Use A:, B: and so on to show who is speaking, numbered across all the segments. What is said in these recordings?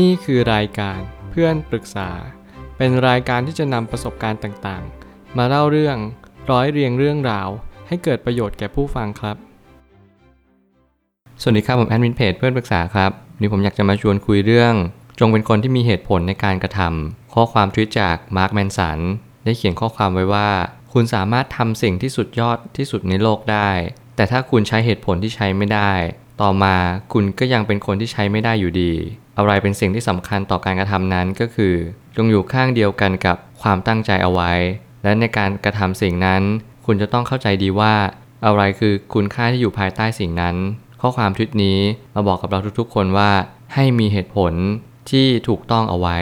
A: นี่คือรายการเพื่อนปรึกษา เป็นรายการที่จะนำประสบการณ์ต่างๆ มาเล่าเรื่องร้อยเรียงเรื่องราว ให้เกิดประโยชน์แก่ผู้ฟังครับ
B: สวัสดีครับผมแอดมินเพจเพื่อนปรึกษาครับวันนี้ผมอยากจะมาชวนคุยเรื่อง จงเป็นคนที่มีเหตุผลในการกระทำข้อความทวิตจากมาร์คแมนสันได้เขียนข้อความไว้ว่า คุณสามารถทำสิ่งที่สุดยอดที่สุดในโลกได้ แต่ถ้าคุณใช้เหตุผลที่ใช้ไม่ได้ ต่อมาคุณก็ยังเป็นคนที่ใช้ไม่ได้อยู่ดี อะไรเป็นสิ่งที่สำคัญต่อการกระทำนั้นก็คือจงอยู่ข้างเดียวกันกับความตั้งใจเอาไว้ และในการกระทำสิ่งนั้น คุณจะต้องเข้าใจดีว่า อะไรคือคุณค่าที่อยู่ภายใต้สิ่งนั้น ข้อความทวิตนี้มาบอกกับเราทุกๆ คนว่าให้มีเหตุผลที่ถูกต้องเอาไว้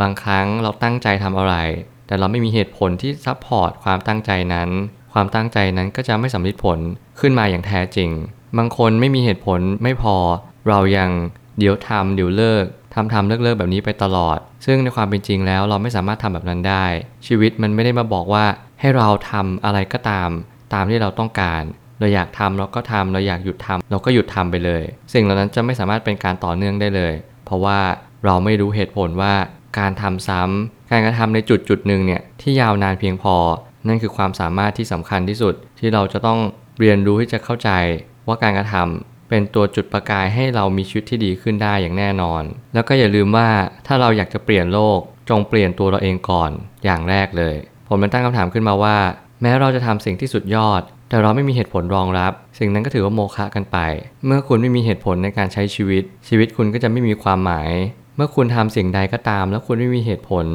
B: บางครั้งเราตั้งใจทำอะไร แต่เราไม่มีเหตุผลที่ support ความตั้งใจนั้น ความตั้งใจนั้นก็จะไม่สำเร็จผลขึ้นมาอย่างแท้จริง บางคนไม่มีเหตุผลไม่พอ เรายังเดี๋ยวทำเดี๋ยวเลิกทำทำเลิกเลิกแบบนี้ไปตลอด ซึ่งในความเป็นจริงแล้วเราไม่สามารถทำแบบนั้นได้ ชีวิตมันไม่ได้มาบอกว่าให้เราทำอะไรก็ตาม ตามที่เราต้องการ เราอยากทำเราก็ทำเราอยากหยุดทำเราก็หยุดทำไปเลย สิ่งเหล่านั้นจะไม่สามารถเป็นการต่อเนื่องได้เลย เพราะว่าเราไม่รู้เหตุผลว่าการทำซ้ำการกระทำในจุดจุดหนึ่งเนี่ยที่ยาวนานเพียงพอ นั่นคือความสามารถที่สำคัญที่สุดที่เราจะต้องเรียนรู้ที่จะเข้าใจ ว่าการกระทำเป็นตัวจุดประกายให้เรามีชีวิตที่ดีขึ้นได้อย่างแน่นอน แล้วก็อย่าลืมว่าถ้าเราอยากจะเปลี่ยนโลกจงเปลี่ยนตัวเราเองก่อนอย่างแรกเลย ผมมันตั้งคำถามขึ้นมาว่า แม้เราจะทำสิ่งที่สุดยอด แต่เราไม่มีเหตุผลรองรับ สิ่งนั้นก็ถือว่าโมฆะกันไป เมื่อคุณไม่มีเหตุผลในการใช้ชีวิต ชีวิตคุณก็จะไม่มีความหมาย เมื่อคุณทำสิ่งใดก็ตาม แล้วคุณไม่มีเหตุผล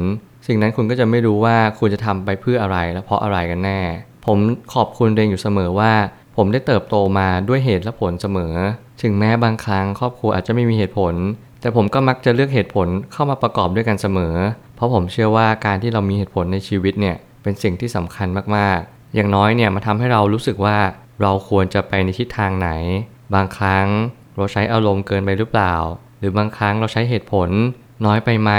B: สิ่งนั้นคุณก็จะไม่รู้ว่าคุณจะทำไปเพื่ออะไรและเพราะอะไรกันแน่ ผมขอบคุณเองอยู่เสมอว่า ผมได้เติบโตมาด้วยเหตุและผลเสมอ ถึงแม้บางครั้งครอบครัวอาจจะไม่มีเหตุผล แต่ผมก็มักจะเลือกเหตุผลเข้ามาประกอบด้วยกันเสมอ เพราะผมเชื่อว่าการที่เรามีเหตุผลในชีวิตเนี่ยเป็นสิ่งที่สำคัญมากๆ อย่างน้อยเนี่ยมาทำให้เรารู้สึกว่าเราควรจะไปในทิศทางไหน บางครั้งเราใช้อารมณ์เกินไปหรือเปล่า หรือบางครั้งเราใช้เหตุผล น้อยไปไหม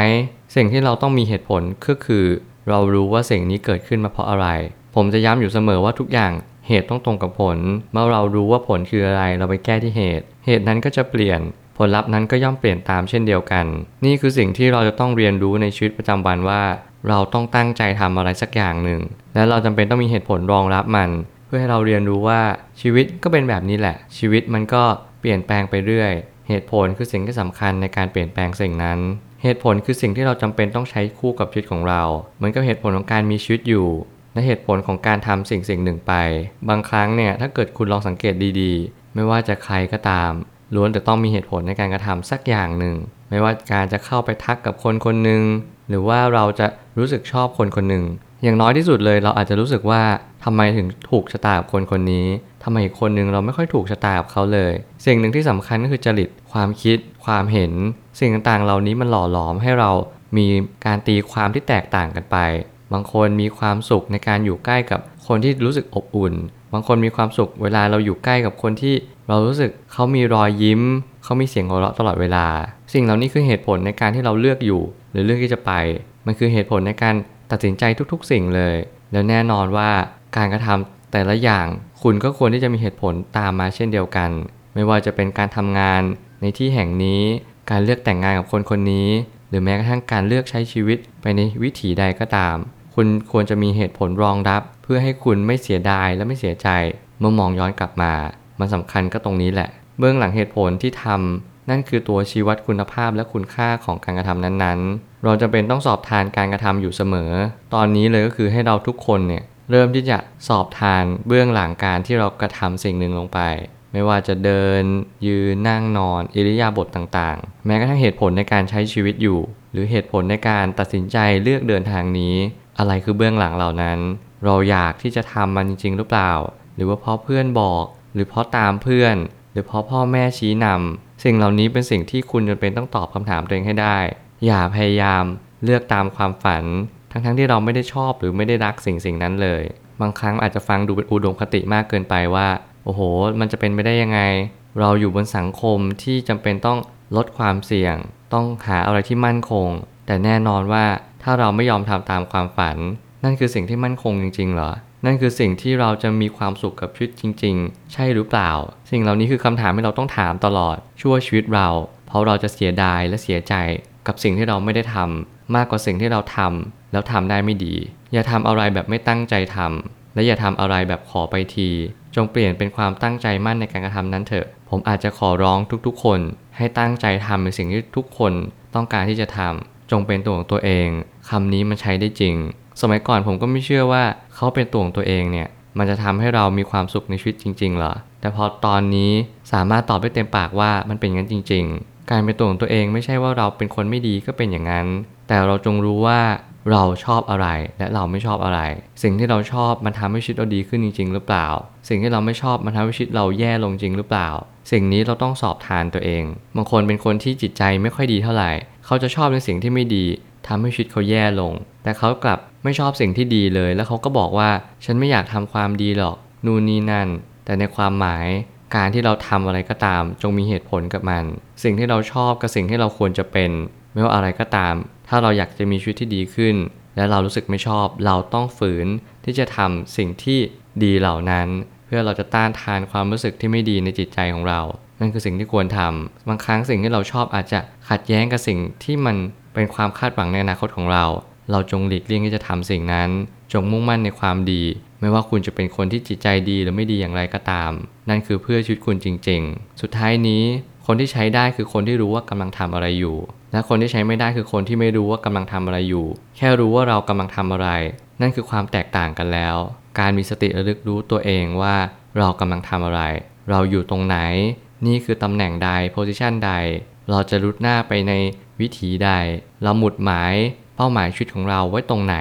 B: สิ่งที่เราต้องมีเหตุผลก็คือ เรารู้ว่าสิ่งนี้เกิดขึ้นมาเพราะอะไร ผมจะย้ำอยู่เสมอว่าทุกอย่าง เหตุต้องตรงกับผล เมื่อเรารู้ว่าผลคืออะไรเราไปแก้ที่เหตุ เหตุนั้นก็จะเปลี่ยน ผลลัพธ์นั้นก็ย่อมเปลี่ยนตามเช่นเดียวกัน นี่คือสิ่งที่เราจะต้องเรียนรู้ในชีวิตประจำวันว่า เราต้องตั้งใจทำอะไรสักอย่างหนึ่ง และเราจำเป็นต้องมีเหตุผลรองรับมัน เพื่อให้เราเรียนรู้ว่าชีวิตก็เป็นแบบนี้แหละ ชีวิตมันก็เปลี่ยนแปลงไปเรื่อย เหตุผลคือสิ่งที่สำคัญในการเปลี่ยนแปลงสิ่งนั้นเหตุผลคือสิ่งที่เราจำเป็นต้องใช้คู่กับชีวิตของเรา เหมือนกับเหตุผลของการมีชีวิตอยู่ และเหตุผลของการทำสิ่งสิ่งหนึ่งไป บางครั้งเนี่ยถ้าเกิดคุณลองสังเกตดีๆ ไม่ว่าจะใครก็ตาม ล้วนแต่ต้องมีเหตุผลในการกระทำสักอย่างหนึ่ง ไม่ว่าการจะเข้าไปทักกับคนคนหนึ่งหรือว่าเราจะรู้สึกชอบคนคนหนึ่งอย่างน้อยที่สุดเลยเราอาจจะรู้สึกว่าทำไมถึงถูกชะตากับคนคนนี้ทำไมอีกคนหนึ่งเราไม่ค่อยถูกชะตากับเขาเลย สิ่งหนึ่งที่สำคัญก็คือจริตความคิด ความเห็น สิ่งต่างๆ เหล่านี้มันหล่อหลอมให้เรามีการตีความที่แตกต่างกันไป บางคนมีความสุขในการอยู่ใกล้กับคนที่รู้สึกอบอุ่น บางคนมีความสุขเวลาเราอยู่ใกล้กับคนที่เรารู้สึกเขามีรอยยิ้ม เขามีเสียงหัวเราะตลอดเวลา สิ่งเหล่านี้คือเหตุผลในการที่เราเลือกอยู่ หรือเลือกที่จะไป มันคือเหตุผลในการตัดสินใจทุกๆ สิ่งเลย แล้วแน่นอนว่าการกระทำแต่ละอย่างคุณก็ควรที่จะมีเหตุผลตามมาเช่นเดียวกัน ไม่ว่าจะเป็นการทำงานในที่แห่งนี้ การเลือกแต่งงานกับคนคนนี้ หรือแม้กระทั่งการเลือกใช้ชีวิตไปในวิถีใดก็ตาม คุณควรจะมีเหตุผลรองรับ เพื่อให้คุณไม่เสียดายและไม่เสียใจ เมื่อมองย้อนกลับมา มันสำคัญก็ตรงนี้แหละ เบื้องหลังเหตุผลที่ทำนั่นคือตัวชี้วัดคุณภาพและคุณค่าของการกระทำนั้นๆ เราจะเป็นต้องสอบทานการกระทำอยู่เสมอ ตอนนี้เลยก็คือให้เราทุกคนเนี่ยเริ่มที่จะสอบทานเบื้องหลังการที่เรากระทำสิ่งหนึ่งลงไป ไม่ว่าจะเดิน ยืนนั่งนอน อิริยาบถต่างๆ แม้กระทั่งเหตุผลในการใช้ชีวิตอยู่ หรือเหตุผลในการตัดสินใจเลือกเดินทางนี้ อะไรคือเบื้องหลังเหล่านั้น เราอยากที่จะทำมันจริง ๆ หรือเปล่า หรือว่าเพราะเพื่อนบอก หรือเพราะตามเพื่อน หรือเพราะพ่อแม่ชี้นำสิ่งเหล่านี้เป็นสิ่งที่คุณจำเป็นต้องตอบคำถามตัวเองให้ได้ อย่าพยายามเลือกตามความฝัน ทั้งๆทที่เราไม่ได้ชอบหรือไม่ได้รักสิ่งสิ่งนั้นเลย บางครั้งอาจจะฟังดูเป็นอุดมคติมากเกินไปว่า โอ้โห มันจะเป็นไปได้ยังไง เราอยู่บนสังคมที่จำเป็นต้องลดความเสี่ยง ต้องหาอะไรที่มั่นคง แต่แน่นอนว่าถ้าเราไม่ยอมทำตามความฝัน นั่นคือสิ่งที่มั่นคงจริง ๆ เหรอ นั่นคือสิ่งที่เราจะมีความสุขกับชีวิตจริง ๆ ใช่หรือเปล่า สิ่งเหล่านี้คือคำถามที่เราต้องถามตลอดชั่วชีวิตเรา เพราะเราจะเสียดายและเสียใจกับสิ่งที่เราไม่ได้ทำมากกว่าสิ่งที่เราทำแล้วทำได้ไม่ดี อย่าทำอะไรแบบไม่ตั้งใจทำและอย่าทำอะไรแบบขอไปที จงเปลี่ยนเป็นความตั้งใจมั่นในการกระทำนั้นเถอะ ผมอาจจะขอร้องทุกๆ คน ให้ตั้งใจทำในสิ่งที่ทุกคนต้องการที่จะทำ จงเป็นตัวของตัวเองคำนี้มันใช้ได้จริง สมัยก่อนผมก็ไม่เชื่อว่าเขาเป็นตัวของตัวเองเนี่ยมันจะทำให้เรามีความสุขในชีวิตจริงๆเหรอ แต่พอตอนนี้สามารถตอบได้เต็มปากว่ามันเป็นอย่างนั้นจริง ๆ การเป็นตัวของตัวเองไม่ใช่ว่าเราเป็นคนไม่ดีก็เป็นอย่างนั้น แต่เราจงรู้ว่า เราชอบอะไรและเราไม่ชอบอะไร สิ่งที่เราชอบมันทำให้ชีวิตเราดีขึ้นจริง ๆ หรือเปล่า สิ่งที่เราไม่ชอบมันทำให้ชีวิตเราแย่ลงจริงหรือเปล่า สิ่งนี้เราต้องสอบทานตัวเอง บางคนเป็นคนที่จิตใจไม่ค่อยดีเท่าไหร่ เขาจะชอบในสิ่งที่ไม่ดีทำให้ชีวิตเขาแย่ลง แต่เขากลับไม่ชอบสิ่งที่ดีเลย แล้วเขาก็บอกว่าฉันไม่อยากทำความดีหรอก นู่นนี่นั่น แต่ในความหมายการที่เราทำอะไรก็ตาม จงมีเหตุผลกับมัน สิ่งที่เราชอบกับสิ่งที่เราควรจะเป็น ไม่ว่าอะไรก็ตาม ถ้าเราอยากจะมีชีวิตที่ดีขึ้น และเรารู้สึกไม่ชอบ เราต้องฝืนที่จะทำสิ่งที่ดีเหล่านั้น เพื่อเราจะต้านทานความรู้สึกที่ไม่ดีในจิตใจของเรา นั่นคือสิ่งที่ควรทำบางครั้งสิ่งที่เราชอบอาจจะขัดแย้งกับสิ่งที่มันเป็นความคาดหวังในอนาคตของเรา เราจงหลีกเลี่ยงที่จะทำสิ่งนั้น จงมุ่งมั่นในความดี ไม่ว่าคุณจะเป็นคนที่จิตใจดีหรือไม่ดีอย่างไรก็ตาม นั่นคือเพื่อชีวิตคุณจริง ๆ สุดท้ายนี้ คนที่ใช้ได้คือคนที่รู้ว่ากำลังทำอะไรอยู่ และคนที่ใช้ไม่ได้คือคนที่ไม่รู้ว่ากำลังทำอะไรอยู่ แค่รู้ว่าเรากำลังทำอะไร นั่นคือความแตกต่างกันแล้ว การมีสติระลึกรู้ตัวเองว่าเรากำลังทำอะไร เราอยู่ตรงไหน นี่คือตำแหน่งใดโพสิชันใด เราจะรุดหน้าไปในวิถีใด เราหมุดหมาย เป้าหมายชีวิตของเราไว้ตรงไหน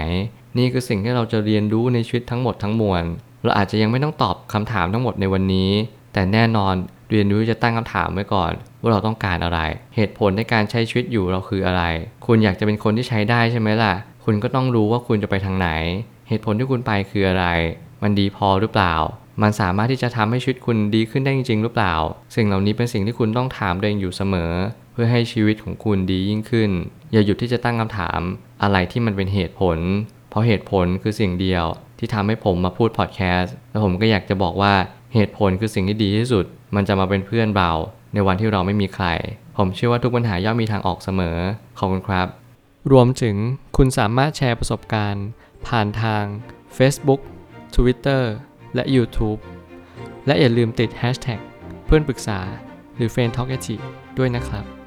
B: นี่คือสิ่งที่เราจะเรียนรู้ในชีวิตทั้งหมดทั้งมวล เราอาจจะยังไม่ต้องตอบคำถามทั้งหมดในวันนี้ แต่แน่นอน เรียนรู้จะตั้งคำถามไว้ก่อน ว่าเราต้องการอะไร เหตุผลในการใช้ชีวิตอยู่เราคืออะไร คุณอยากจะเป็นคนที่ใช้ได้ใช่ไหมล่ะ คุณก็ต้องรู้ว่าคุณจะไปทางไหน เหตุผลที่คุณไปคืออะไร มันดีพอหรือเปล่า มันสามารถที่จะทำให้ชีวิตคุณดีขึ้นได้จริง ๆ หรือเปล่า สิ่งเหล่านี้เป็นสิ่งที่คุณต้องถามตัวเองอยู่เสมอ เพื่อให้ชีวิตของคุณดียิ่งขึ้น อย่าหยุดที่จะตั้งคำถาม อะไรที่มันเป็นเหตุผล เพราะเหตุผลคือสิ่งเดียว ที่ทำให้ผมมาพูดพอดแคสต์และผมก็อยากจะบอกว่าเหตุผลคือสิ่งที่ดีที่สุด มันจะมาเป็นเพื่อนเราในวันที่เราไม่มีใคร ผมเชื่อว่าทุกปัญหาย่อมมีทางออกเสมอ ขอบคุณครับ
A: รวมถึงคุณสามารถแชร์ประสบการณ์ ผ่านทาง Facebook Twitter และ YouTube และอย่าลืมติด Hashtag เพื่อนปรึกษาหรือ f r ร e n d t a l k ด้วยนะครับ